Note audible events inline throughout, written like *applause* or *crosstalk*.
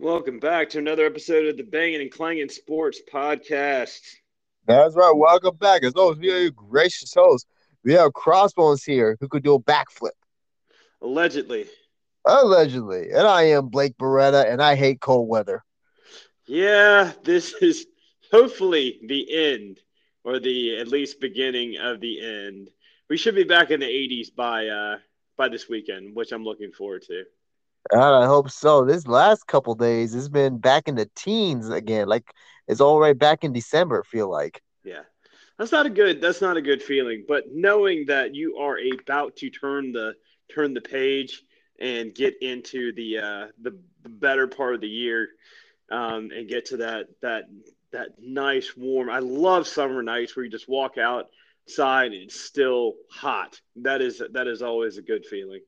Welcome back to another episode of the Banging and Clanging Sports Podcast. That's right. Welcome back. As always, we are your gracious hosts. We have Crossbones here who could do a backflip. Allegedly. Allegedly. And I am Blake Beretta, and I hate cold weather. Yeah, this is hopefully the end, or the at least beginning of the end. We should be back in the 80s by uh, by this weekend, which I'm looking forward to. I hope so. This last couple days, it's been back in the teens again. Like it's all right back in December. Feel like. Yeah, that's not a good. That's not a good feeling. But knowing that you are about to turn the turn the page and get into the uh, the, the better part of the year, um, and get to that that that nice warm. I love summer nights where you just walk outside and it's still hot. That is that is always a good feeling.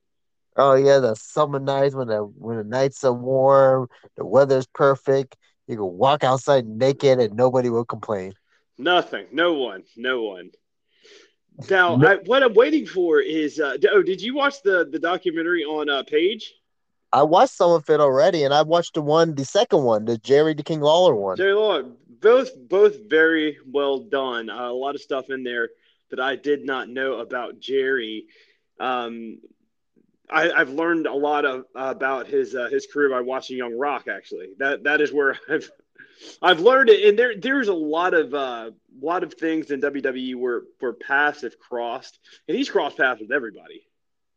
Oh yeah, the summer nights when the when the nights are warm, the weather's perfect. You can walk outside naked and nobody will complain. Nothing. No one. No one. *laughs* Now, no. I, what I'm waiting for is. Uh, oh, did you watch the the documentary on uh, Paige? I watched some of it already, and I watched the one, the second one, the Jerry the King Lawler one. Jerry Lawler, both both very well done. Uh, a lot of stuff in there that I did not know about Jerry. Um, I, have learned a lot of uh, about his uh, his career by watching Young Rock. Actually, that that is where *laughs* I've I've learned it, and there there's a lot of uh, lot of things in WWE where where paths have crossed, and he's crossed paths with everybody.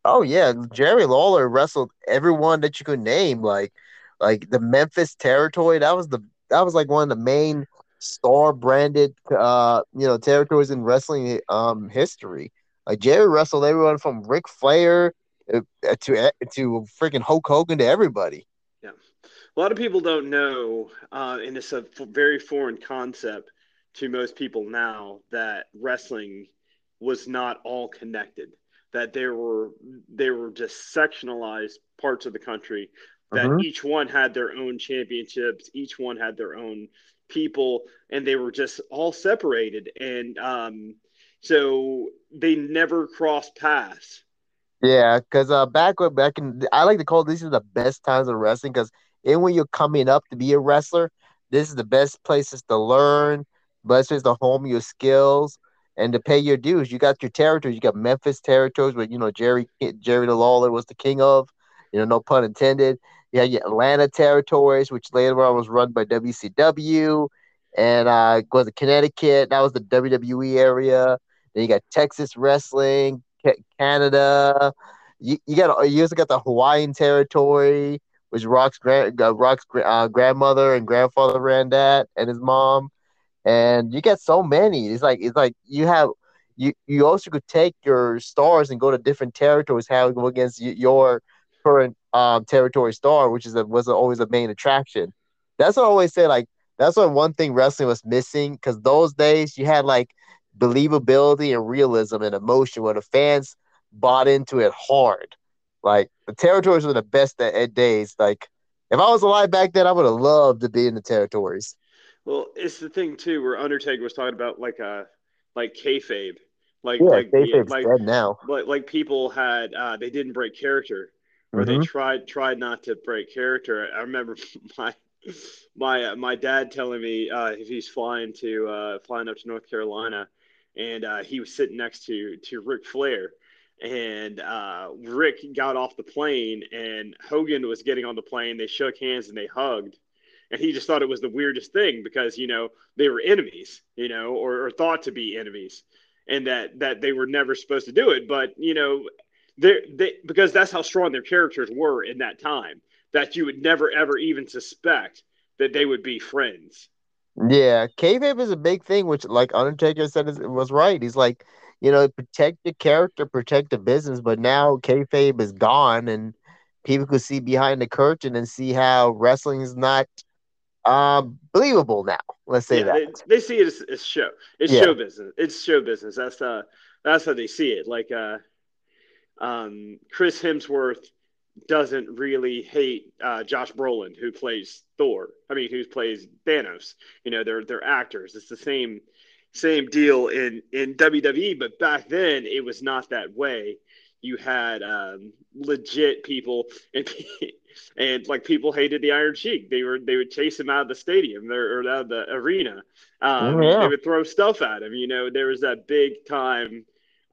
Oh yeah, Jerry Lawler wrestled everyone that you could name, like like the Memphis territory. That was the that was like one of the main star branded uh you know territories in wrestling um history. Like Jerry wrestled everyone from Ric Flair to uh, to freaking Hulk Hogan to everybody. Yeah, a lot of people don't know, uh, and it's a very foreign concept to most people now that wrestling was not all connected. That there were there were just sectionalized parts of the country that mm-hmm. each one had their own championships, each one had their own people, and they were just all separated. And um, so they never crossed paths yeah, because uh, back when back in, I like to call these the best times of wrestling because even when you're coming up to be a wrestler, this is the best places to learn, best places to hone your skills and to pay your dues. You got your territories. You got Memphis territories where you know Jerry Jerry the Lawler was the king of, you know, no pun intended. You had your Atlanta territories, which later on was run by WCW, and uh, was it Connecticut? That was the WWE area. Then you got Texas wrestling, Canada. You, you got you also got the Hawaiian territory, which Rock's grand uh, Rock's uh, grandmother and grandfather ran that, and his mom. And you get so many. It's like it's like you have you you also could take your stars and go to different territories. How go against your current um, territory star, which is a, was always a main attraction. That's what I always say. Like that's what one thing wrestling was missing because those days you had like believability and realism and emotion where the fans bought into it hard. Like the territories were the best at, at days. Like if I was alive back then, I would have loved to be in the territories. Well, it's the thing too, where Undertaker was talking about like uh like kayfabe, like yeah, like kayfabe's like, dead now. Like like people had uh, they didn't break character, or mm-hmm. they tried tried not to break character. I remember *laughs* my my uh, my dad telling me uh, if he's flying to uh, flying up to North Carolina, and uh, he was sitting next to to Ric Flair, and uh, Rick got off the plane, and Hogan was getting on the plane. They shook hands and they hugged, and he just thought it was the weirdest thing because you know they were enemies, you know, or, or thought to be enemies, and that that they were never supposed to do it. But you know, they they because that's how strong their characters were in that time that you would never ever even suspect that they would be friends yeah, kayfabe is a big thing, which, like Undertaker said, is, was right. He's like, you know, protect the character, protect the business. But now kayfabe is gone, and people could see behind the curtain and see how wrestling is not um, believable now. Let's say yeah, that they, they, see it as, as show. It's yeah. show business. It's show business. That's uh, that's how they see it. Like uh, um, Chris Hemsworth doesn't really hate uh, Josh Brolin, who plays Thor. I mean, who plays Thanos. You know, they're they're actors. It's the same same deal in in WWE, but back then it was not that way. you had um, legit people *laughs* and and like people hated the Iron Sheik. They were they would chase him out of the stadium or, or out of the arena. Um, oh, yeah. They would throw stuff at him. You know, there was that big time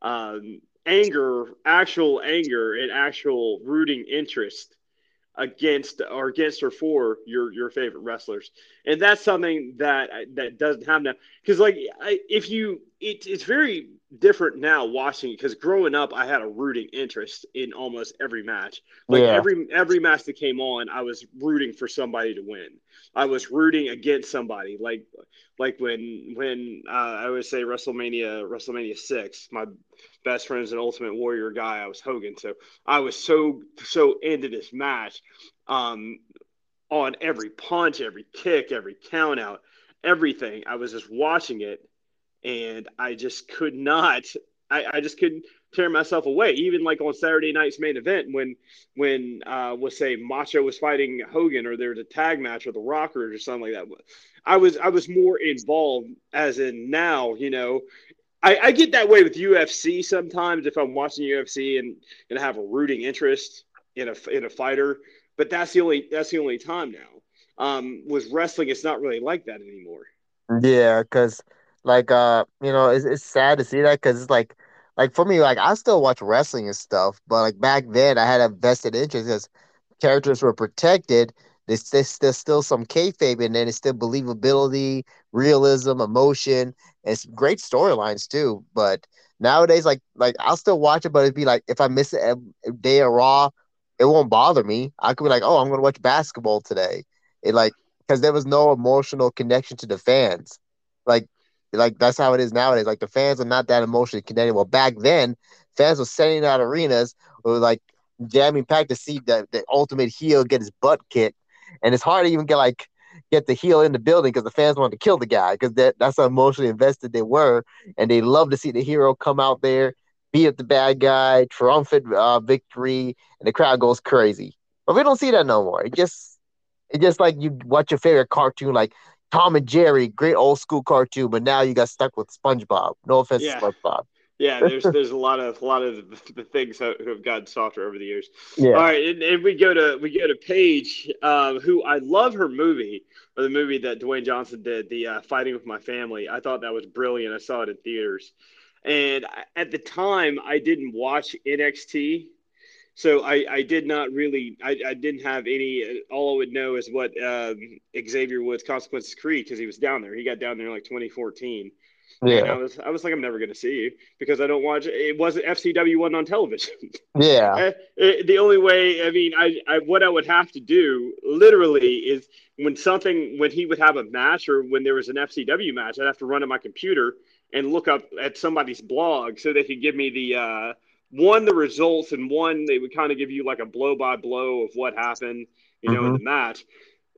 um, anger, actual anger, and actual rooting interest against or against or for your your favorite wrestlers. And that's something that that doesn't happen now. Because like I, if you it, it's very different now watching because growing up I had a rooting interest in almost every match. Like yeah. every every match that came on, I was rooting for somebody to win. I was rooting against somebody. Like like when when uh, I would say WrestleMania WrestleMania six, my best friend's an Ultimate Warrior guy. I was Hogan, so I was so so into this match. Um, on every punch, every kick, every count out, everything. I was just watching it and I just could not. I, I just couldn't tear myself away. Even like on Saturday night's main event, when when uh, was say Macho was fighting Hogan, or there was a tag match or the Rockers or something like that. I was I was more involved. As in now, you know, I, I get that way with UFC sometimes if I'm watching UFC and and have a rooting interest in a in a fighter. But that's the only that's the only time now. Um, with wrestling, it's not really like that anymore. Yeah, because like, uh, you know, it's, it's sad to see that because it's like, like for me, like I still watch wrestling and stuff, but like back then I had a vested interest because characters were protected. There's, there's, there's still some kayfabe and then it's still believability, realism, emotion, and it's great storylines too. But nowadays, like like I'll still watch it, but it'd be like if I miss a day of Raw, it won't bother me. I could be like, oh, I'm gonna watch basketball today. It like because there was no emotional connection to the fans. Like like that's how it is nowadays. Like the fans are not that emotionally connected. Well, back then, fans were sending out arenas or like jamming packed to see the, the ultimate heel get his butt kicked. And it's hard to even get like get the heel in the building because the fans wanted to kill the guy because that, that's how emotionally invested they were. And they love to see the hero come out there, beat up the bad guy, triumphant uh, victory, and the crowd goes crazy. But we don't see that no more. It just it's just like you watch your favorite cartoon, like Tom and Jerry, great old school cartoon, but now you got stuck with SpongeBob. No offense yeah. to SpongeBob. Yeah, *laughs* there's there's a lot of a lot of the things that have gotten softer over the years. Yeah. All right, and, and we go to we go to Paige, uh, who I love her movie or the movie that Dwayne Johnson did, the uh, Fighting with My Family. I thought that was brilliant. I saw it in theaters, and at the time I didn't watch NXT so I, I did not really I, I didn't have any all I would know is what um, Xavier Woods Consequences Creed because he was down there. He got down there in like 2014 yeah and I was I was like I'm never gonna see you because I don't watch it wasn't FCW wasn't on television. *laughs* Yeah. It, eh, eh, the only way I mean I, I what I would have to do literally is when something when he would have a match or when there was an FCW match I'd have to run to my computer and look up at somebody's blog so they could give me the uh, one the results and one they would kind of give you like a blow by blow of what happened you know mm-hmm. in the match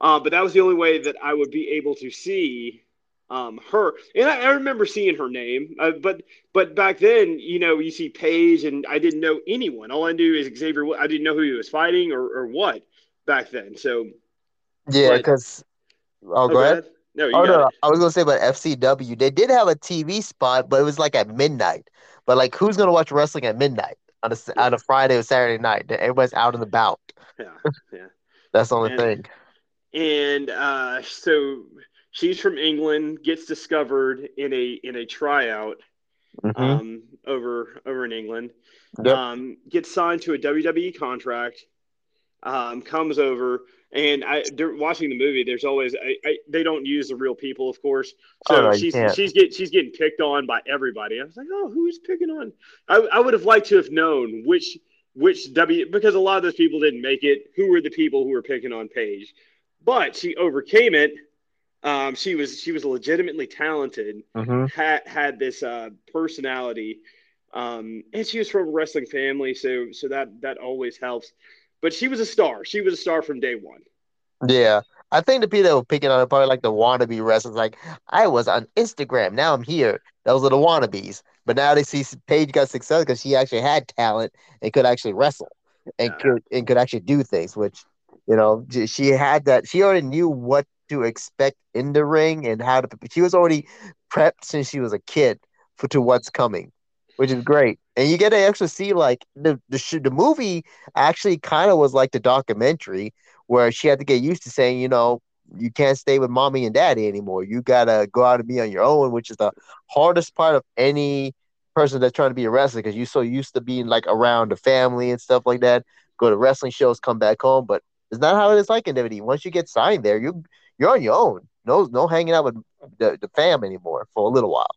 uh, but that was the only way that i would be able to see um, her and I, I, remember seeing her name uh, but but back then you know you see paige and i didn't know anyone all i knew is xavier i didn't know who he was fighting or, or what back then so yeah because oh, oh, go, ahead. ahead. No, oh, no, I was gonna say about FCW. They did have a TV spot, but it was like at midnight. But like, who's gonna watch wrestling at midnight on a on a Friday or Saturday night? Everybody's out and about. Yeah, *laughs* yeah. That's the only and, thing. And uh, so she's from England, gets discovered in a in a tryout mm-hmm. um, over over in England. Yep. Um, gets signed to a WWE contract. Um, comes over and I, watching the movie, there's always I, I, they don't use the real people, of course. So oh, she's she's get she's getting picked on by everybody. I was like, oh, who is picking on? I, I would have liked to have known which which W because a lot of those people didn't make it. Who were the people who were picking on Paige? But she overcame it. Um, she was she was legitimately talented. Mm-hmm. Had had this uh, personality, um, and she was from a wrestling family, so so that that always helps but she was a star. She was a star from day one. Yeah. I think the people that were picking on her probably like the wannabe wrestlers, like I was on Instagram, now I'm here. Those are the wannabes. But now they see Paige got success because she actually had talent and could actually wrestle and yeah. could and could actually do things, which you know she had that. She already knew what to expect in the ring and how to. She was already prepped since she was a kid for to what's coming. Which is great. And you get to actually see like the the sh- the movie actually kind of was like the documentary where she had to get used to saying, you know, you can't stay with mommy and daddy anymore. You gotta go out and be on your own, which is the hardest part of any person that's trying to be a wrestler because you're so used to being like around the family and stuff like that. Go to wrestling shows, come back home, but it's not how it is like in WWE. Once you get signed there, you you're on your own. No, no hanging out with the, the fam anymore for a little while.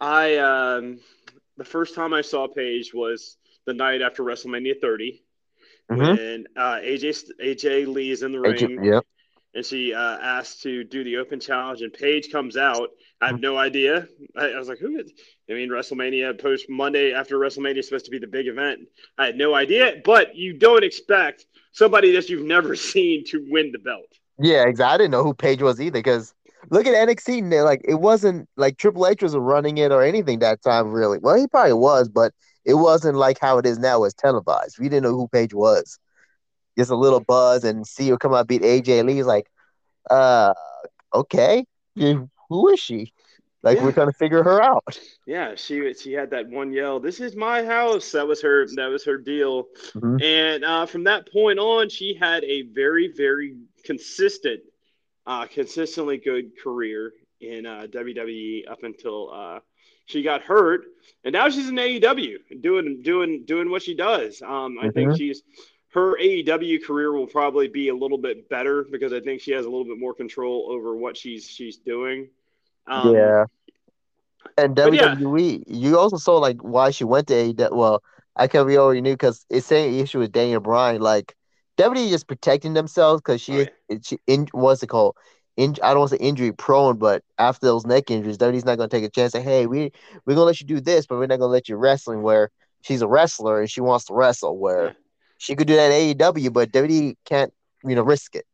I um, the first time I saw Paige was the night after WrestleMania 30 mm-hmm. when uh, AJ AJ Lee is in the ring. AJ, yep. And she uh, asked to do the open challenge, and Paige comes out. I have no idea. I, I was like, "Who is?" I mean, WrestleMania post Monday after WrestleMania is supposed to be the big event. I had no idea, but you don't expect somebody that you've never *laughs* seen to win the belt. Yeah, exactly. I didn't know who Paige was either because look at NXT. Like it wasn't like Triple H was running it or anything that time, really. Well, he probably was, but it wasn't like how it is now. It's televised. We didn't know who Paige was. Just a little buzz and see her come out beat AJ Lee. He's like, uh, okay, who is she? Like yeah. we're trying to figure her out. Yeah, she she had that one yell, "This is my house." That was her. That was her deal. Mm-hmm. And uh, from that point on, she had a very very consistent, uh, consistently good career in uh, WWE up until uh, she got hurt, and now she's in AEW doing doing doing what she does. Um, I mm-hmm. think she's her AEW career will probably be a little bit better because I think she has a little bit more control over what she's she's doing. Um, yeah. And WWE, yeah. you also saw like why she went to AEW. Well, I can we already knew because it's saying issue with Daniel Bryan. Like WWE just protecting themselves because she, yeah. she in, what's it called? In, I don't want to say injury prone, but after those neck injuries, WWE's not going to take a chance. Say, hey, we we're going to let you do this, but we're not going to let you wrestling. Where she's a wrestler and she wants to wrestle. Where yeah. she could do that at AEW, but WWE can't, you know, risk it.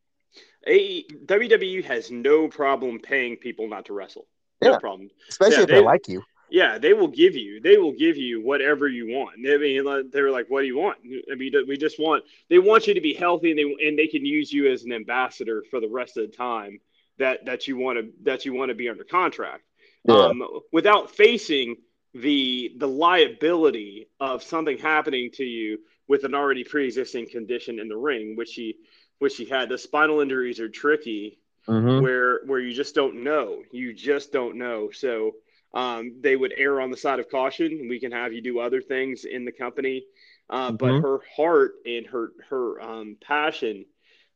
A- WWE has no problem paying people not to wrestle. No yeah. problem. Especially yeah, if they, they, like you. Yeah, they will give you. They will give you whatever you want. I mean, they were like, "What do you want?" I mean, we just want. They want you to be healthy, and they and they can use you as an ambassador for the rest of the time that that you want to that you want to be under contract. Yeah. Um, without facing the the liability of something happening to you with an already pre-existing condition in the ring, which he which he had. The spinal injuries are tricky, mm-hmm. where where you just don't know. You just don't know. So um, they would err on the side of caution. We can have you do other things in the company, uh, mm-hmm. but her heart and her her um, passion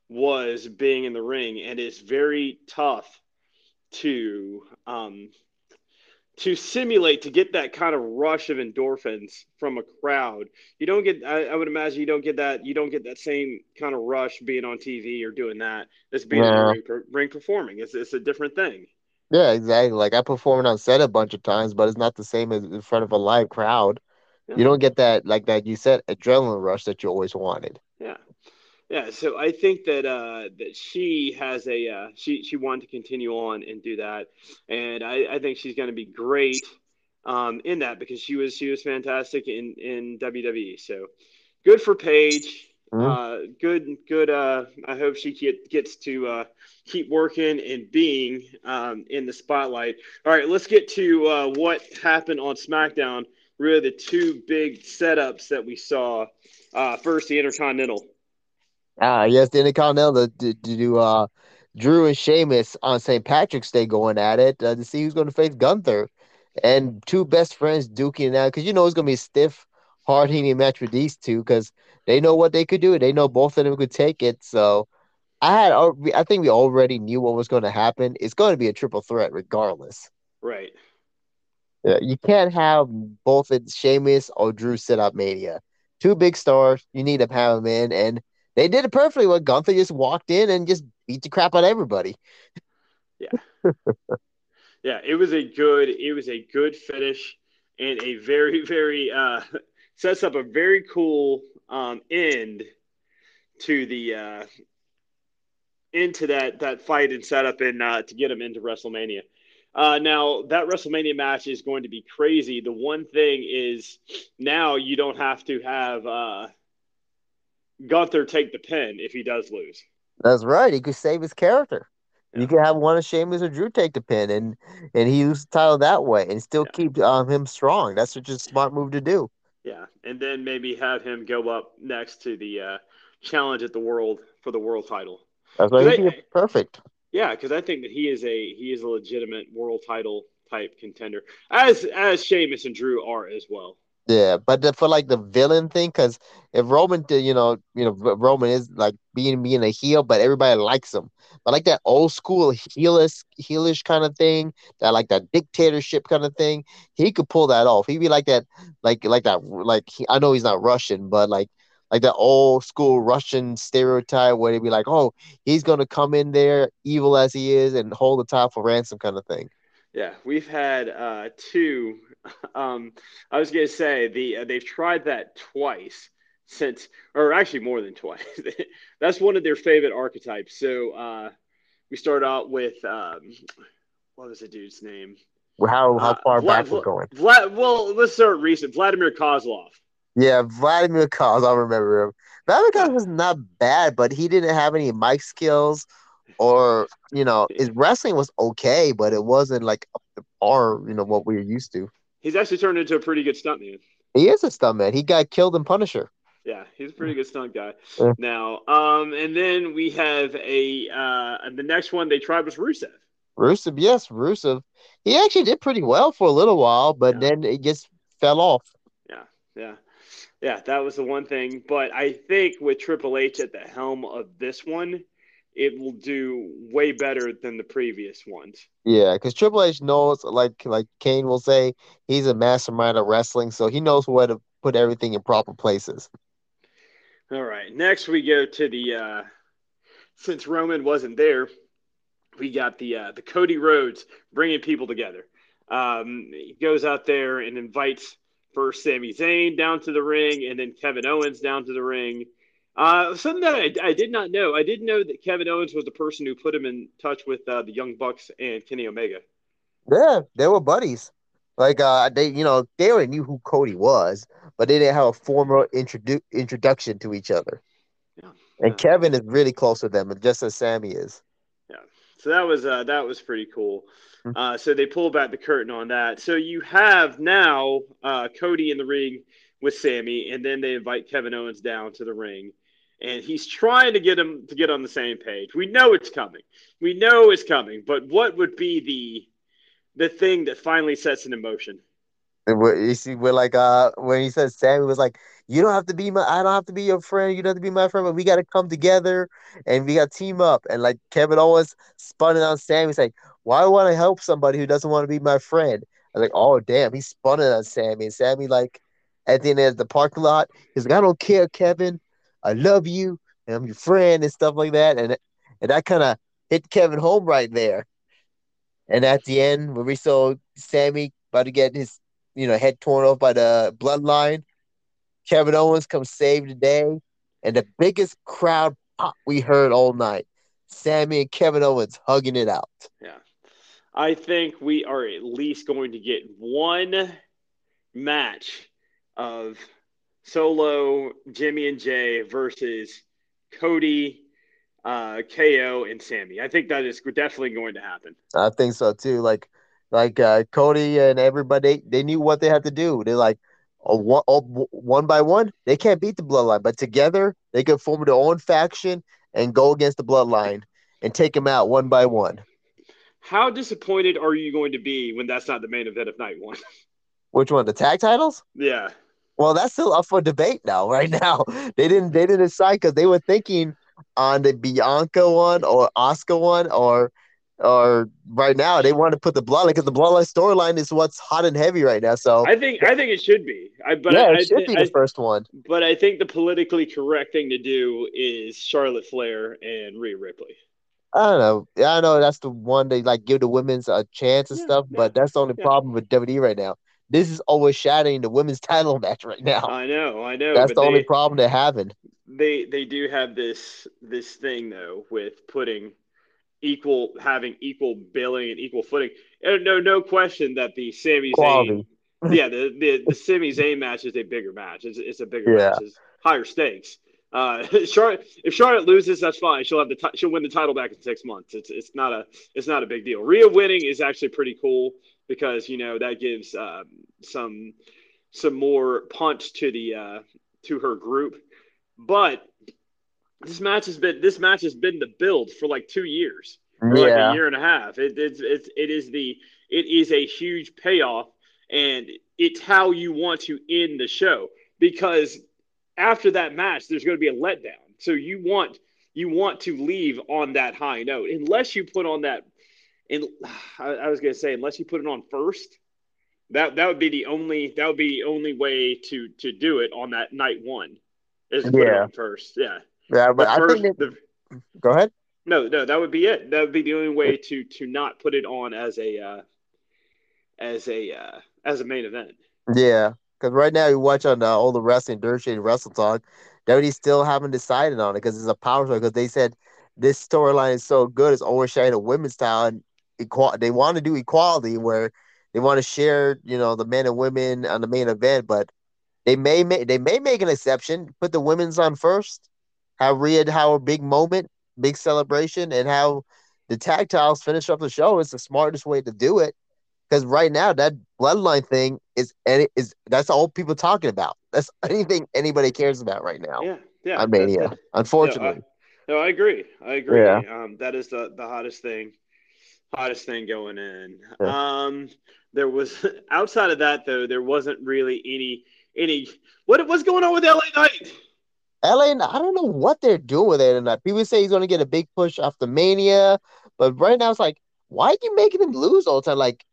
was being in the ring, and it's very tough to um, to simulate to get that kind of rush of endorphins from a crowd. You don't get I, I, would imagine you don't get that you don't get that same kind of rush being on TV or doing that. That's being yeah. ring, ring, performing. It's it's a different thing. Yeah, exactly. Like I performed on set a bunch of times, but it's not the same as in front of a live crowd. Yeah. You don't get that like that you said adrenaline rush that you always wanted. Yeah. Yeah, so I think that uh, that she has a uh, she she wanted to continue on and do that, and I, I think she's going to be great um, in that because she was she was fantastic in in WWE. So good for Paige. Mm-hmm. Uh, good good. Uh, I hope she get, gets to uh, keep working and being um, in the spotlight. All right, let's get to uh, what happened on SmackDown. Really, the two big setups that we saw. Uh, first, the Intercontinental Ah, yes, the Intercontinental to, do uh, Drew and Sheamus on St. Patrick's Day going at it uh, to see who's going to face Gunther. And two best friends duking it out because you know it's going to be stiff, hard hitting match with these two because they know what they could do. They know both of them could take it. So I had, I think we already knew what was going to happen. It's going to be a triple threat regardless. Right. Yeah, you can't have both Sheamus or Drew set up Mania. Two big stars. You need to have them in. And they did it perfectly. When Gunther just walked in and just beat the crap out of everybody. *laughs* Yeah, yeah. It was a good. It was a good finish and a very, very uh, sets up a very cool um, end to the uh, into that that fight and setup and uh, to get him into WrestleMania. Uh, now that WrestleMania match is going to be crazy. The one thing is now you don't have to have uh, Gunther take the pin if he does lose. That's right. He could save his character. Yeah. You can have one of Sheamus or Drew take the pin, and and he lose the title that way, and still yeah. keep um, him strong. That's such a smart move to do. Yeah, and then maybe have him go up next to the uh, challenge at the world for the world title. That's why perfect. Yeah, because I think that he is a he is a legitimate world title type contender, as as Sheamus and Drew are as well. Yeah, but for like the villain thing, because if Roman, did, you know, you know, Roman is like being being a heel, but everybody likes him. But like that old school heelish, heelish kind of thing, that like that dictatorship kind of thing, he could pull that off. He'd be like that, like like that, like he, I know he's not Russian, but like like that old school Russian stereotype where they'd be like, oh, he's gonna come in there, evil as he is, and hold the title for ransom, kind of thing. Yeah, we've had uh, two. *laughs* Um, I was gonna say the uh, they've tried that twice since, or actually more than twice. *laughs* That's one of their favorite archetypes. So uh, we start out with um, what was the dude's name? How how uh, far Vlad, back we're going? Vlad, well, let's start recent. Vladimir Kozlov. Yeah, Vladimir Kozlov. I remember him. Vladimir Kozlov was not bad, but he didn't have any mic skills or you know, his wrestling was okay, but it wasn't like up to par, you know, what we are used to. He's actually turned into a pretty good stuntman. He is a stuntman. He got killed in Punisher. Yeah, he's a pretty good stunt guy. Yeah. Now, um, and then we have a uh, the next one they tried was Rusev. Rusev, yes, Rusev. He actually did pretty well for a little while, but yeah. then it just fell off. Yeah, yeah, yeah. That was the one thing. But I think with Triple H at the helm of this one, it will do way better than the previous ones. Yeah, because Triple H knows, like like Kane will say, he's a mastermind of wrestling, so he knows where to put everything in proper places. All right, next we go to the uh, since Roman wasn't there, we got the uh, the Cody Rhodes bringing people together. Um, he goes out there and invites first Sami Zayn down to the ring, and then Kevin Owens down to the ring. Uh, something that I, I, did not know. I didn't know that Kevin Owens was the person who put him in touch with uh, the Young Bucks and Kenny Omega. Yeah, they were buddies. Like uh, they, you know, they already knew who Cody was, but they didn't have a formal introdu- introduction to each other. Yeah. And yeah. Kevin is really close with them, just as Sammy is. Yeah. So that was uh, that was pretty cool. Mm-hmm. Uh, so they pull back the curtain on that. So you have now uh, Cody in the ring with Sammy, and then they invite Kevin Owens down to the ring and he's trying to get him to get on the same page. We know it's coming. We know it's coming, but what would be the the thing that finally sets it in motion? You see, we're like uh when he says Sammy was like, You don't have to be my I don't have to be your friend, you don't have to be my friend, but we gotta come together and we gotta team up. And like Kevin Owens spun it on Sammy, He's like, Why would I help somebody who doesn't want to be my friend? I was like, Oh damn, he spun it on Sammy." And Sammy like at the end of the parking lot, he's like, I don't care, Kevin. I love you and I'm your friend and stuff like that. And and that kind of hit Kevin home right there. And at the end, when we saw Sammy about to get his you know head torn off by the bloodline, Kevin Owens comes save the day, and the biggest crowd pop we heard all night. Sammy and Kevin Owens hugging it out. Yeah. I think we are at least going to get one match of Solo, Jimmy and Jay versus Cody, uh, KO, and Sammy. I think that is definitely going to happen. I think so too. Like, like uh, Cody and everybody, they knew what they had to do. They're like, oh, one, oh, one by one, they can't beat the Bloodline, but together they can form their own faction and go against the Bloodline and take them out one by one. How disappointed are you going to be when that's not the main event of night one? Which one? The tag titles? Yeah. Well, that's still up for debate now. *laughs* Right now, they didn't they didn't decide because they were thinking on the Bianca one or Asuka one or or right now they want to put the bloodline because the bloodline storyline is what's hot and heavy right now. So I think I think it should be. I, but yeah, I, it should I, be the first one. But I think the politically correct thing to do is Charlotte Flair and Rhea Ripley. I don't know. Yeah, I know that's the one they like give the women's a chance and yeah, stuff, yeah, but that's the only problem with WWE right now this is overshadowing the women's *laughs* title match right now. I know, I know. That's the they, only problem they're having. They they do have this this thing though with putting equal having equal billing and equal footing. And no no question that the Sami Zayn *laughs* yeah the the, the Sami Zayn match is a bigger match. It's, it's a bigger yeah. match. It's higher stakes. Uh, *laughs* Charlotte, if Charlotte loses, that's fine. She'll have the t- she'll win the title back in six months. It's it's not a it's not a big deal. Rhea winning is actually pretty cool because you know that gives um, some some more punch to the uh, to her group. But this match has been this match has been the build for like two years, or like a year and a half. It, it's it's it is the it is a huge payoff, and it's how you want to end the show because after that match, there's going to be a letdown. So you want you want to leave on that high note, unless you put on that. And *sighs* I was going to say, unless you put it on first, that that would be the only that would be the only way to to do it on that night one. Is put yeah. it on first, yeah. Yeah, but I think it, the, go ahead. No, no, that would be it. That would be the only way to to not put it on as a uh, as a uh, as a main event. Yeah, because right now you watch on uh, all the wrestling, Dirt Sheet, Wrestle Talk, WWE still haven't decided on it because it's a power show. Because they said this storyline is so good, it's overshadowing a women's style, and equal. They want to do equality where they want to share, you know, the men and women on the main event, but they may make they may make an exception, put the women's on first, have Rhea have a big moment, big celebration, and how the tag titles finish up the show. is the smartest way to do it. Because right now that bloodline thing is and is that's all people talking about. That's *laughs* anything anybody cares about right now. Yeah, yeah. I mean, yeah. Unfortunately. No, I, no, I agree. I agree. Yeah. Um, that is the the hottest thing, hottest thing going in. Um, there was *laughs* outside of that though, there wasn't really any any what what's going on with LA Knight. LA, I don't know what they're doing with it tonight. People say he's going to get a big push after Mania, but right now it's like, why are you making him lose all the time? Like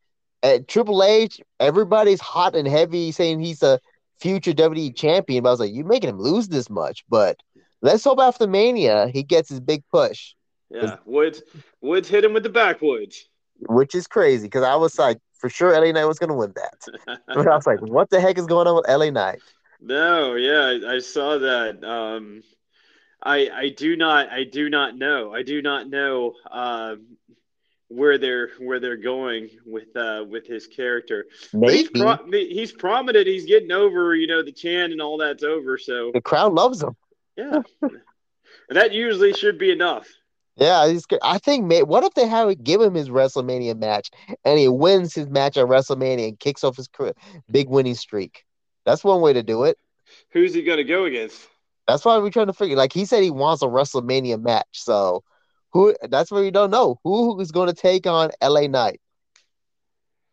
at Triple H, everybody's hot and heavy saying he's a future WWE champion. But I was like, you're making him lose this much. But let's hope after Mania he gets his big push. Yeah, Woods Woods hit him with the backwoods, which is crazy because I was like, for sure LA Knight was going to win that. *laughs* but I was like, what the heck is going on with LA Knight? No, yeah, I, I saw that. Um, I I do not I do not know. I do not know um, where they're where they're going with uh, with his character. Maybe. He's, pro- he's prominent. He's getting over. You know, the chant and all that's over. So the crowd loves him. Yeah, and *laughs* that usually should be enough. Yeah, he's, I think. What if they have give him his WrestleMania match and he wins his match at WrestleMania and kicks off his career, big winning streak? That's one way to do it. Who's he going to go against? That's why we're trying to figure. Like he said, he wants a WrestleMania match. So who? That's where we don't know. Who is going to take on LA Knight?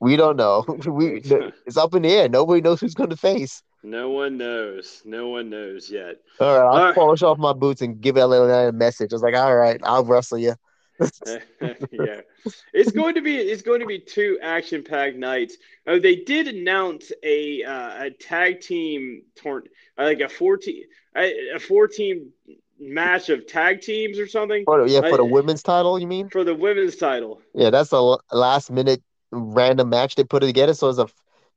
We don't know. *laughs* we *laughs* it's up in the air. Nobody knows who's going to face. No one knows. No one knows yet. All right, I'll all polish right. off my boots and give LA Knight a message. I was like, all right, I'll wrestle you. *laughs* yeah, it's going to be it's going to be two action packed nights. Oh, they did announce a uh, a tag team torn like a fourteen a, a four team match of tag teams or something. For, yeah, for the women's title, you mean? For the women's title. Yeah, that's a last minute random match they put together. So it's a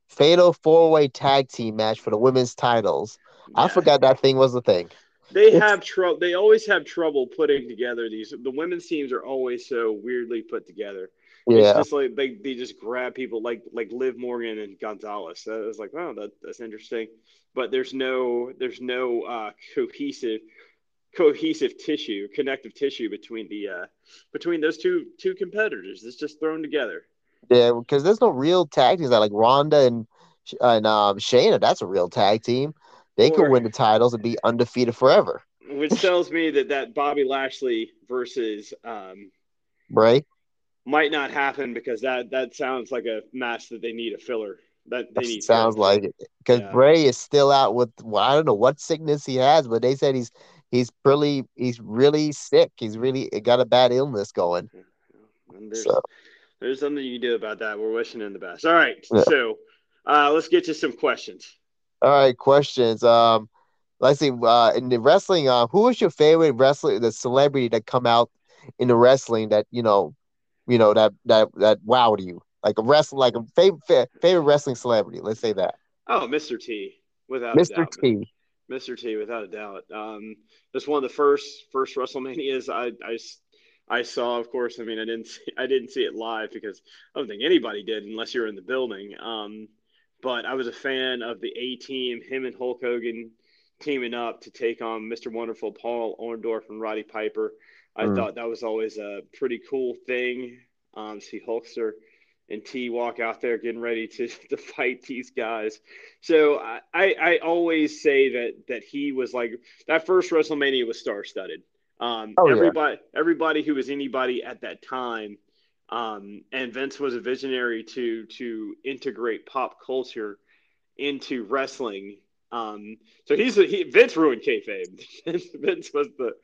fatal four way tag team match for the women's titles. Yeah. I forgot that thing was a thing. They it's, have trouble. They always have trouble putting together these. The women's teams are always so weirdly put together. Yeah, it's just like they, they just grab people like like Liv Morgan and Gonzalez. So it was like, oh, that, that's interesting. But there's no there's no uh, cohesive cohesive tissue, connective tissue between the uh, between those two two competitors. It's just thrown together. Yeah, because there's no real tag teams like Ronda and and um, Shayna. That's a real tag team. They or, could win the titles and be undefeated forever. Which tells me that that Bobby Lashley versus um, Bray might not happen because that that sounds like a match that they need a filler. That they need sounds like it because yeah. Bray is still out with well, I don't know what sickness he has, but they said he's he's really he's really sick. He's really got a bad illness going. There's, so. There's something you can do about that. We're wishing him the best. All right, yeah. so uh, let's get to some questions. All right, questions. Um, let's see. Uh, in the wrestling, uh, who is your favorite wrestler, the celebrity that come out in the wrestling that you know, you know that that that wowed you, like a wrestler, like a favorite favorite wrestling celebrity. Let's say that. Oh, Mr. T, without Mr. T. Mr. T, without a doubt. Um, that's one of the first first WrestleManias I, I I saw. Of course, I mean I didn't *laughs* see, I didn't see it live because I don't think anybody did unless you're in the building. Um, but I was a fan of the A Team, him and Hulk Hogan teaming up to take on Mr. Wonderful, Paul Orndorff, and Roddy Piper. I mm. thought that was always a pretty cool thing. Um, see Hulkster and T walk out there getting ready to, *laughs* to fight these guys. So I, I always say that that he was like that first WrestleMania was star studded. Um, oh, everybody yeah. everybody who was anybody at that time, um, and Vince was a visionary to to integrate pop culture into wrestling um, so he's he, Vince ruined kayfabe. *laughs* Vince was the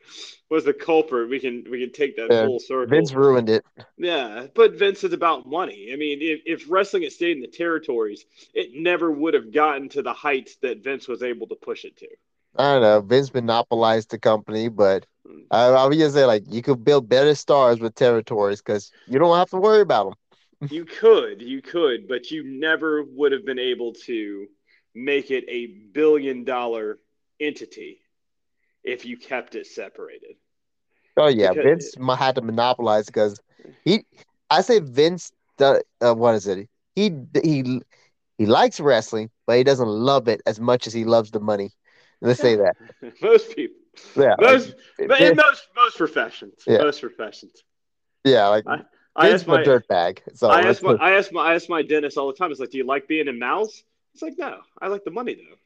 was the culprit. We can we can take that yeah, full circle. Vince ruined it. Yeah, but Vince is about money. I mean, if, if wrestling had stayed in the territories, it never would have gotten to the heights that Vince was able to push it to. I don't know. Vince monopolized the company, but. I, I would just say like you could build better stars with territories because you don't have to worry about them. *laughs* you could, you could, but you never would have been able to make it a billion dollar entity if you kept it separated. Oh yeah, because, Vince had to monopolize because he. I say Vince. Uh, what is it? He he he likes wrestling, but he doesn't love it as much as he loves the money. Let's say that. *laughs* most people. Yeah. Most, like, in *laughs* most most professions. Yeah. Most professions. Yeah, like I, I ask my dirt bag. So I ask my, I ask my I ask my dentist all the time. It's like, do you like being in mouths? It's like, no, I like the money though.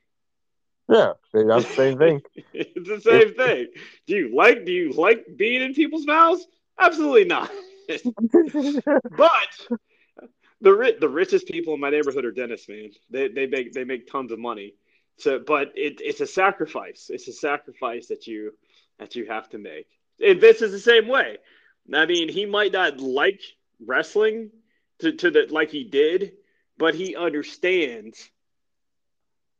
Yeah, that's the same thing. *laughs* it's the same thing. Do you like do you like being in people's mouths? Absolutely not. but the the richest people in my neighborhood are dentists, man. They they make they make tons of money. So, but it, it's a sacrifice. It's a sacrifice that you that you have to make. And Vince is the same way. I mean, he might not like wrestling to, to the like he did, but he understands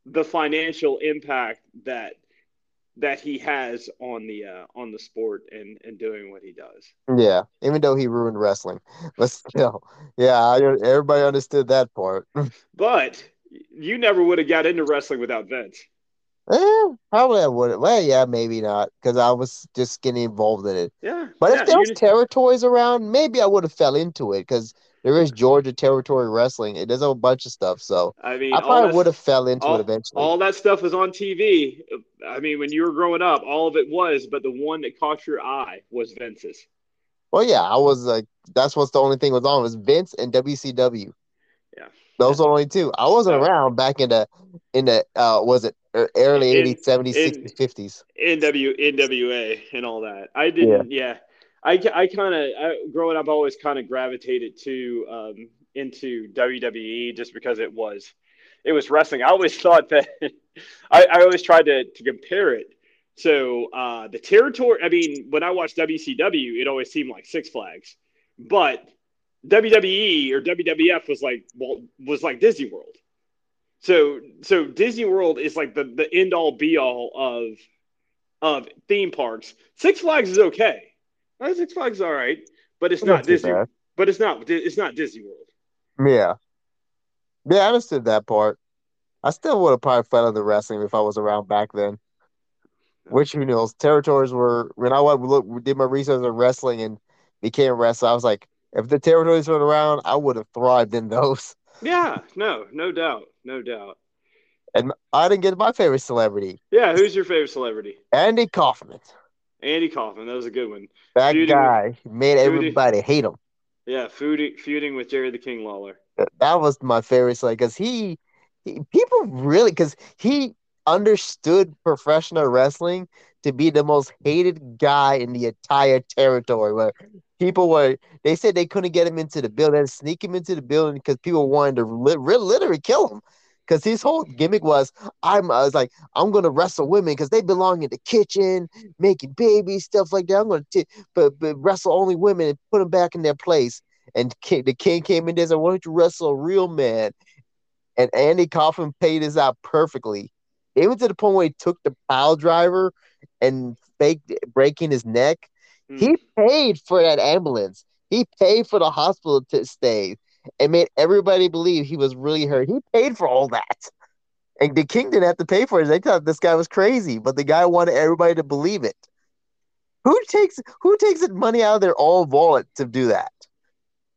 the financial impact that that he has on the uh, on the sport and and doing what he does. Yeah, even though he ruined wrestling, *laughs* but still, yeah, I, everybody understood that part. *laughs* but you never would have got into wrestling without Vince. Eh, probably I would. Well, yeah, maybe not, because I was just getting involved in it. Yeah. But yeah, if there was territories around, maybe I would have fell into it, because there is Georgia territory wrestling. It does a bunch of stuff. So I mean, I probably would have fell into all, it eventually. All that stuff was on TV. I mean, when you were growing up, all of it was, but the one that caught your eye was Vince's. Well, yeah, I was like, that's what's the only thing was on was Vince and WCW. Those are only two. I wasn't around back in the in the uh was it early 80s, 70s, 60s, 50s. NW NWA and all that. I didn't. Yeah. yeah I, I kind of growing up, I always kind of gravitated to um, into WWE just because it was it was wrestling. I always *laughs* thought that I, I always tried to, to compare it. So uh, the territory. I mean, when I watched WCW, it always seemed like Six Flags, but WWE or WWF was like well was like Disney World. So so Disney World is like the the end all be all of of theme parks. Six Flags is okay. Uh, Six Flags is all right, but it's not, not Disney. Bad. But it's not it's not Disney World. Yeah, yeah, I understood that part. I still would have probably fell into wrestling if I was around back then. Which who knows? Territories were when I went look did my research on wrestling and became a wrestler. I was like, if the territories were around, I would have thrived in those. *laughs* Yeah, no, no doubt, no doubt. And I didn't get my favorite celebrity. Yeah, who's your favorite celebrity? Andy Kaufman. Andy Kaufman, that was a good one. That feuding guy with, made everybody feuding, hate him. Yeah, feuding, feuding with Jerry the King Lawler. That was my favorite, like, because he, he, people really, because he understood professional wrestling to be the most hated guy in the entire territory. Where people were, they said they couldn't get him into the building, sneak him into the building because people wanted to li- literally kill him because his whole gimmick was I'm I was like I'm gonna wrestle women because they belong in the kitchen making babies stuff like that. I'm gonna t- but, but wrestle only women and put them back in their place. And king, the king came in there and said, "Why don't you wrestle a real man?" And Andy Kaufman paid his out perfectly, even to the point where he took the pile driver and faked breaking his neck. Mm. He paid for that ambulance. He paid for the hospital to stay and made everybody believe he was really hurt. He paid for all that. And the king didn't have to pay for it. They thought this guy was crazy, but the guy wanted everybody to believe it. Who takes who takes money out of their own wallet to do that?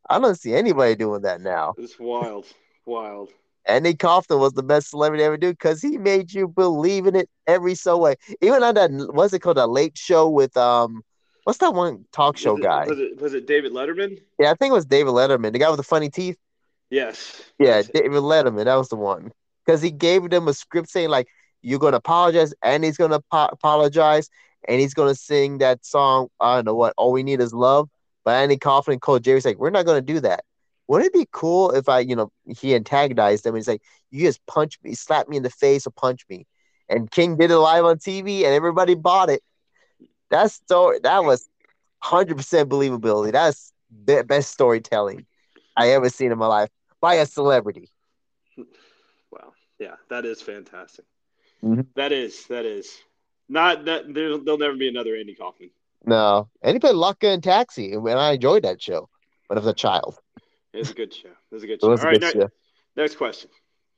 I don't see anybody doing that now. It's wild, wild. Andy Kaufman was the best celebrity ever do because he made you believe in it every so way. Even on that, what's it called, a late show with um, what's that one talk show was it, guy? Was it was it David Letterman? Yeah, I think it was David Letterman, the guy with the funny teeth. Yes. Yeah, David Letterman, that was the one. Because he gave them a script saying like, "You're gonna apologize," and he's gonna po- apologize, and he's gonna sing that song. I don't know what. All we need is love. But Andy Kaufman and Cole Jerry's like, "We're not gonna do that." Wouldn't it be cool if I, you know, he antagonized them? He's like, "You just punch me, slap me in the face, or punch me." And King did it live on TV, and everybody bought it. That story, that was hundred percent believability. That's the best storytelling I ever seen in my life by a celebrity. *laughs* Wow. Yeah, that is fantastic. Mm-hmm. That is that is not that there, there'll never be another Andy Kaufman. No, and he played Latka in Taxi, and I enjoyed that show when I was a child. It was a good show. It was a good *laughs* show. All right, next, next question.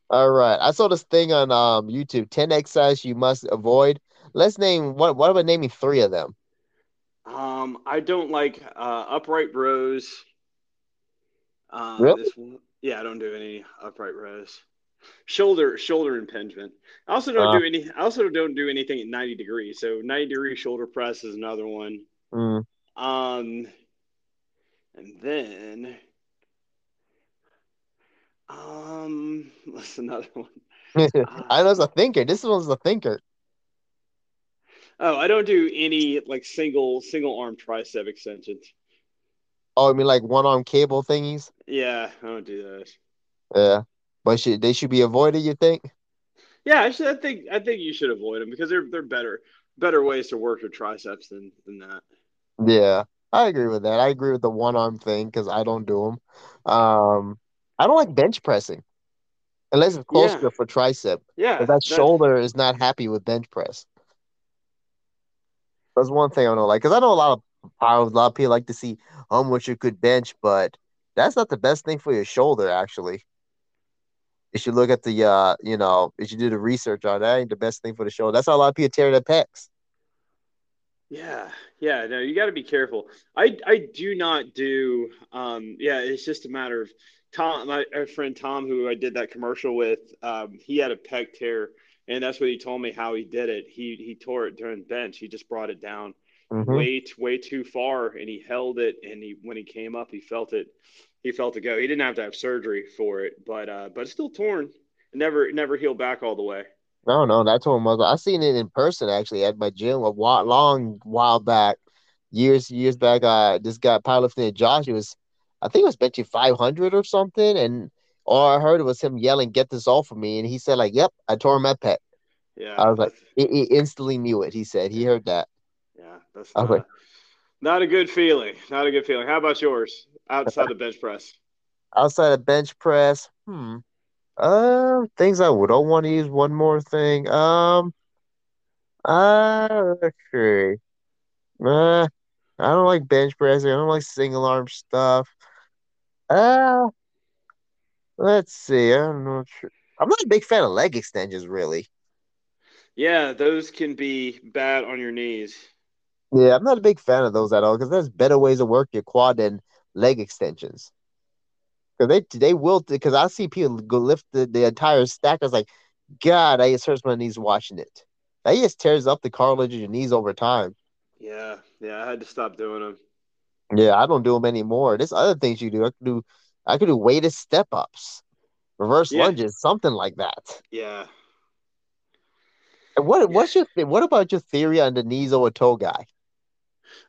All right, I saw this thing on um YouTube. Ten exercises you must avoid. Let's name what. What about naming three of them? Um, I don't like uh, upright rows. Uh, really? This one, yeah, I don't do any upright rows. Shoulder shoulder impingement. I also don't Uh. do any. I also don't do anything at ninety degrees. So ninety degree shoulder press is another one. Mm. Um, and then, um, *laughs* what's another one? *laughs* I was a thinker. This one's a thinker. Oh, I don't do any like single single arm tricep extensions. Oh, I mean like one arm cable thingies. Yeah, I don't do those. Yeah, but should they should be avoided? You think? Yeah, actually, I think I think you should avoid them because they're they're better better ways to work your triceps than than that. Yeah, I agree with that. I agree with the one arm thing because I don't do them. Um, I don't like bench pressing unless it's close Yeah. for tricep. Yeah, that that- shoulder is not happy with bench press. That's one thing I don't like because I know a lot of a lot of people like to see how much you could bench, but that's not the best thing for your shoulder. Actually, if you look at the uh, you know, if you do the research on that. Ain't the best thing for the shoulder. That's how a lot of people tear their pecs. Yeah, yeah, no, you got to be careful. I I do not do. Um, yeah, it's just a matter of Tom, my friend Tom, who I did that commercial with. Um, he had a pec tear, and that's what he told me how he did it. He he tore it during bench. He just brought it down Mhm. way way too far, and he held it. And he when he came up, he felt it. He felt it go. He didn't have to have surgery for it, but uh, but it's still torn. It never it never healed back all the way. No, no, that's one was. I seen it in person actually at my gym a while, long while back, years years back. Uh, this guy powerlifting at Josh. He was, I think it was benching five hundred or something, and all I heard was him yelling, "Get this off of me!" And he said, "Like, yep, I tore my pec." Yeah, I was like, He, he instantly knew it. He said he heard that. Yeah, that's I not, like- not a good feeling. Not a good feeling. How about yours outside the bench press? Outside of bench press, hmm. Uh, things I would don't want to use. One more thing. Um, uh, let's. Uh, I don't like bench pressing. I don't like single arm stuff. Uh, let's see. I'm not sure. I'm not a big fan of leg extensions, really. Yeah, those can be bad on your knees. Yeah, I'm not a big fan of those at all because there's better ways to work your quad than leg extensions. Because they they will because I see people go lift the, the entire stack. I was like, God, I just hurts my knees watching it. That just tears up the cartilage of your knees over time. Yeah, yeah, I had to stop doing them. Yeah, I don't do them anymore. There's other things you do. I do I could do weighted step ups, reverse Yeah. lunges, something like that. Yeah. And what what's your what about your theory on the knees over toe guy?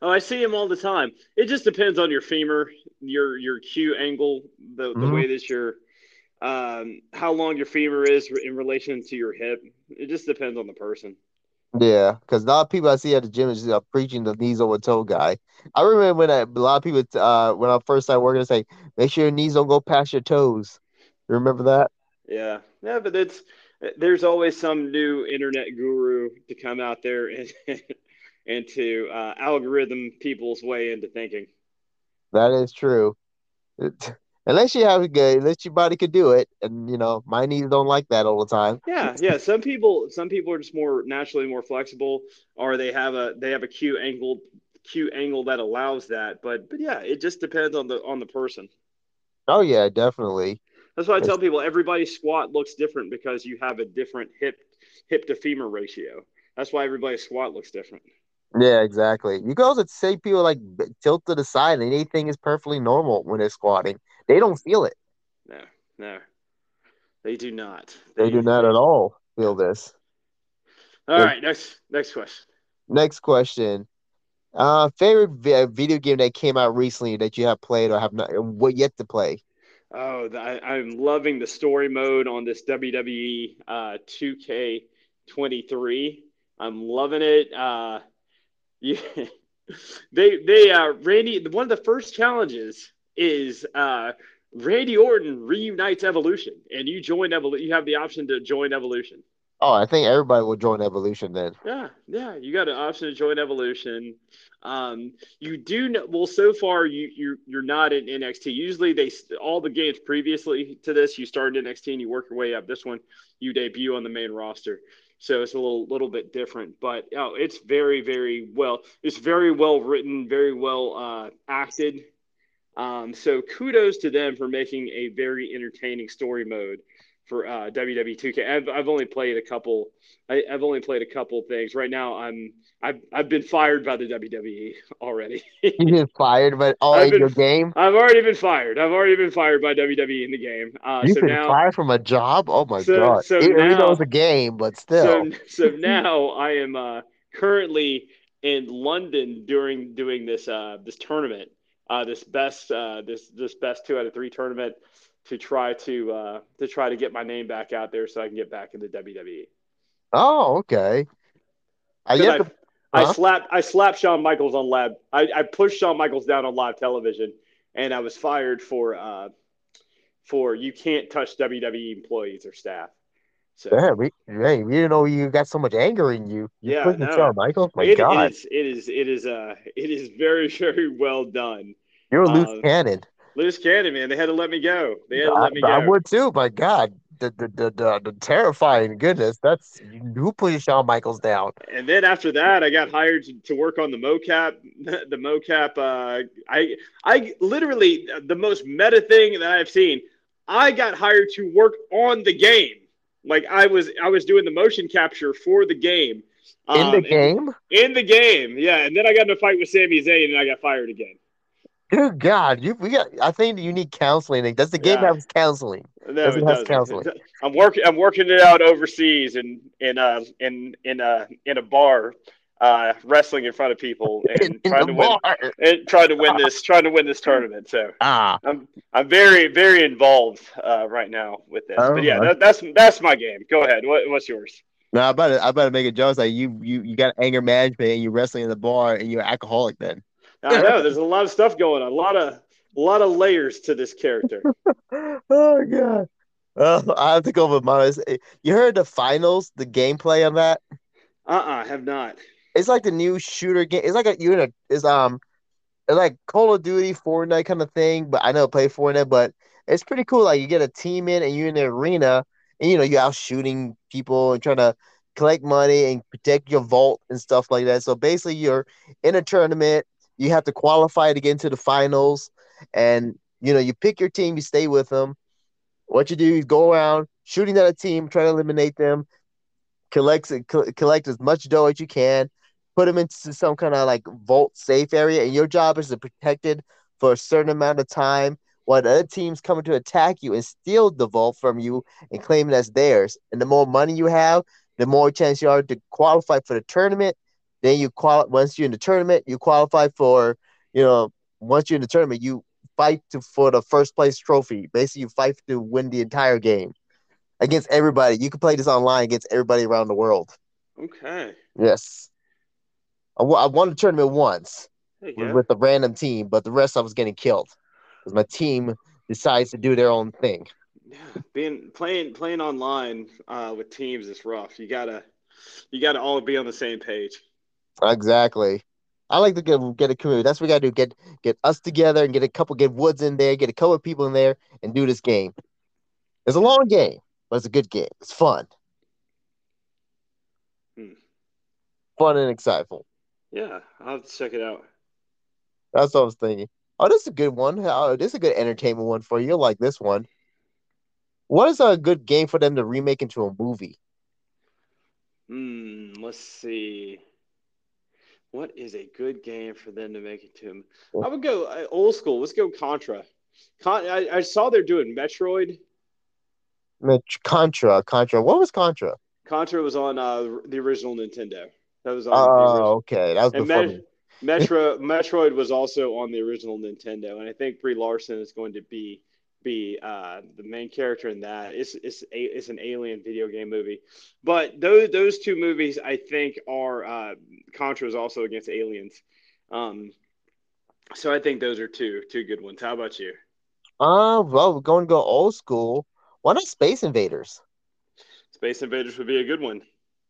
Oh, I see him all the time. It just depends on your femur, your your Q angle, the the Mhm. way that your um how long your femur is in relation to your hip. It just depends on the person. Yeah, because a lot of people I see at the gym is uh, preaching the knees over toe guy. I remember when I, a lot of people uh when I first started working, they say make sure your knees don't go past your toes. You remember that? Yeah, yeah, but it's there's always some new internet guru to come out there and *laughs* and to uh, algorithm people's way into thinking. That is true. It- unless you have a good, unless your body could do it, and you know my knees don't like that all the time. Yeah, yeah. Some people, some people are just more naturally more flexible, or they have a they have a Q angle Q angle that allows that. But but yeah, it just depends on the on the person. Oh yeah, definitely. That's why I tell people everybody's squat looks different because you have a different hip hip to femur ratio. That's why everybody's squat looks different. Yeah, exactly. You can also say people like tilt to the side and anything is perfectly normal when they're squatting. They don't feel it. No, no, they do not. They, they do not at all feel this. All right, next next question. Next question. Uh, favorite video game that came out recently that you have played or have not what yet to play? Oh, I, am loving the story mode on this WWE uh, 2K23. I'm loving it. Uh, *laughs* yeah, they they uh, Randy. One of the first challenges is uh, Randy Orton reunites Evolution, and you join Evolution. You have the option to join Evolution. Oh, I think everybody will join Evolution then. Yeah, yeah, you got an option to join Evolution. Um, you do know, well so far. You you you're not in NXT. Usually they all the games previously to this, you start in NXT and you work your way up. This one, you debut on the main roster, so it's a little little bit different. But oh, it's very very well. It's very well written, very well uh, acted. Um, so kudos to them for making a very entertaining story mode for uh, WWE 2K. I've, I've only played a couple. I, have only played a couple things. Right now, I'm I've, I've been fired by the WWE *laughs* already. You've been fired, but *laughs* all in your game. I've already been fired. I've already been fired by WWE in the game. Uh, You've so been now, fired from a job. Oh my so, god! So Even now, though it's a game, but still. So, so now I am uh, currently in London during doing this uh, this tournament. Uh, this best uh, this this best two out of three tournament to try to uh, to try to get my name back out there so I can get back into WWE. Oh, okay. I, I, to, huh? I slapped I slapped Shawn Michaels on lab. I, I pushed Shawn Michaels down on live television, and I was fired for uh, for you can't touch WWE employees or staff. So, yeah, we, hey, we didn't know you got so much anger in you. you yeah, no. Shawn Michaels. My it, God, it is, it is it is uh it is very *laughs* very well done. You're a loose uh, cannon. Loose cannon, man. They had to let me go. They had to let me go. I would too. My God, the the the, the, the terrifying goodness. That's who put Shawn Michaels down. And then after that, I got hired to, to work on the mocap. *laughs* The mocap. Uh, I I literally the most meta thing that I've seen. I got hired to work on the game. Like I was I was doing the motion capture for the game. In um, the game? In, in the game, yeah. And then I got in a fight with Sami Zayn and I got fired again. Good God, you we got. I think you need counseling. Does the game yeah. have counseling? No, does it, it has counseling? I'm working. I'm working it out overseas in in uh in in a in a bar, uh, wrestling in front of people *laughs* and in, trying in to bar. win and trying to win *laughs* this trying to win this tournament. So ah. I'm I'm very very involved uh, right now with this. Oh, but yeah, that, that's that's my game. Go ahead. What, what's yours? No, I better I better make a joke like you you you got anger management and you're wrestling in the bar and you're an alcoholic then. I know there's a lot of stuff going on, a lot of a lot of layers to this character. *laughs* oh god. Oh, I have to go with mine. You heard the finals, the gameplay on that? Uh uh-uh, uh, have not. It's like the new shooter game. It's like a you in a is um it's like Call of Duty, Fortnite kind of thing, but I never play Fortnite, but it's pretty cool. Like you get a team in and you're in the arena and you know, you're out shooting people and trying to collect money and protect your vault and stuff like that. So basically you're in a tournament you have to qualify to get into the finals, and you know you pick your team, you stay with them. What you do is go around shooting at a team, try to eliminate them, collect collect as much dough as you can, put them into some kind of like vault safe area, and your job is to protect it for a certain amount of time while the other team's coming to attack you and steal the vault from you and claim it as theirs. And the more money you have, the more chance you are to qualify for the tournament then you qual once you're in the tournament, you qualify for, you know, once you're in the tournament, you fight to, for the first place trophy. Basically, you fight to win the entire game against everybody. You can play this online against everybody around the world. Okay. Yes. I, I won the tournament once with, with a random team, but the rest I was getting killed because my team decides to do their own thing. Yeah, being playing playing online uh, with teams is rough. You gotta you gotta all be on the same page. Exactly. I like to get get a community. That's what we gotta do. Get get us together and get a couple, get Woods in there, get a couple of people in there, and do this game. It's a long game, but it's a good game. It's fun. Hmm. Fun and exciting. Yeah, I'll have to check it out. That's what I was thinking. Oh, this is a good one. Oh, this is a good entertainment one for you. You'll like this one. What is a good game for them to remake into a movie? Hmm. Let's see. What is a good game for them to make it to? I would go uh, old school. Let's go Contra. Con- I, I saw they're doing Metroid. Contra, Contra. What was Contra? Contra was on uh, the original Nintendo. That was on. Oh, okay. That was and before. Met- Metro *laughs* Metroid was also on the original Nintendo, and I think Brie Larson is going to be be uh, the main character in that. It's it's a, it's an alien video game movie, but those those two movies I think are uh, Contra is also against aliens. Um, so I think those are two two good ones. How about you? Uh, well, we're going to go old school. Why not Space Invaders? Space Invaders would be a good one.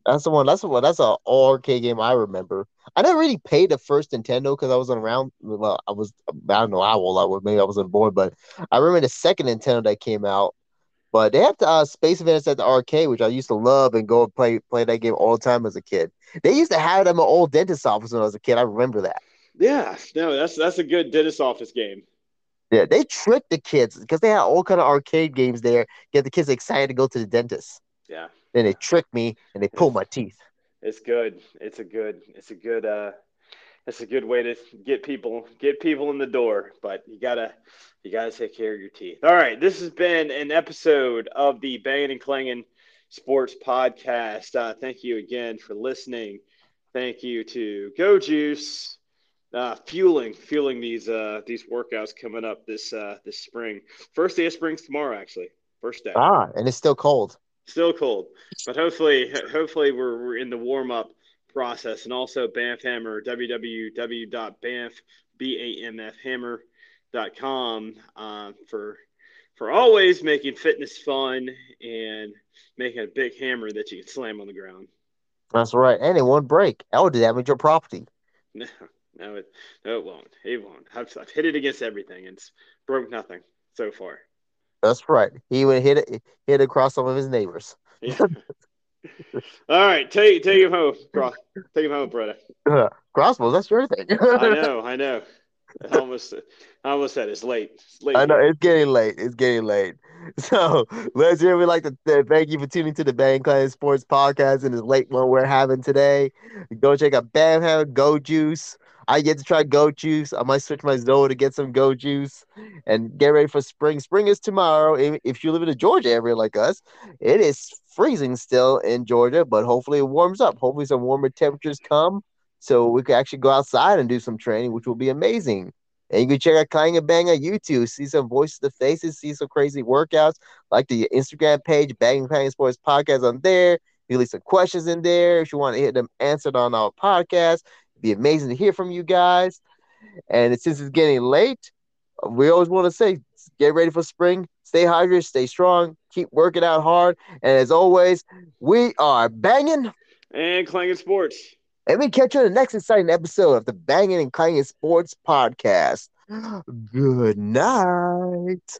That's the one. That's the one. That's an arcade game I remember. I never really paid the first Nintendo because I wasn't around. Well, I was. I don't know how old I was. Maybe I wasn't born. But I remember the second Nintendo that came out. But they have the uh, Space Invaders at the arcade, which I used to love and go and play play that game all the time as a kid. They used to have them in my old dentist office when I was a kid. I remember that. Yeah, no, that's that's a good dentist office game. Yeah, they tricked the kids because they had all kind of arcade games there. Get the kids excited to go to the dentist. Yeah. Then they trick me and they pull my teeth. It's good. It's a good. It's a good. Uh, it's a good way to get people get people in the door. But you gotta you gotta take care of your teeth. All right. This has been an episode of the Banging and Clanging Sports Podcast. Uh, thank you again for listening. Thank you to Go Juice. Uh, fueling fueling these uh these workouts coming up this uh this spring. First day of spring's tomorrow, actually. First day. Ah, and it's still cold. Still cold, but hopefully, hopefully we're, we're in the warm up process, and also Banff Hammer www.banff.hammer.com uh, for for always making fitness fun and making a big hammer that you can slam on the ground. That's right, and it won't break. That would damage your property. *laughs* No, no, it no, it won't. It won't. I've, I've hit it against everything, and it's broke nothing so far. That's right. He would hit it hit across some of his neighbors. Yeah. *laughs* All right, take take him home, Cross. Take him home, brother. Uh, crossbows, that's your thing. I *laughs* know, I know. I almost, I almost said it's late. It's late. I know it's getting late. It's getting late. *laughs* So, let's hear. We'd like to th- thank you for tuning to the Bang Clan Sports Podcast and this late one we're having today. Go check out Bam Go Juice. I get to try goat juice. I might switch my Zoa to get some goat juice and get ready for spring. Spring is tomorrow. If you live in the Georgia area like us, it is freezing still in Georgia, but hopefully it warms up. Hopefully some warmer temperatures come so we can actually go outside and do some training, which will be amazing. And you can check out Clang and Bang on YouTube, see some voices to faces, see some crazy workouts, like the Instagram page, Bang Clang Sports Podcast on there. You leave some questions in there if you want to hear them answered on our podcast be amazing to hear from you guys. And since it's getting late, we always want to say get ready for spring, stay hydrated, stay strong, keep working out hard. And as always, we are banging and clanging sports. And we catch you in the next exciting episode of the Banging and Clanging Sports Podcast. Good night.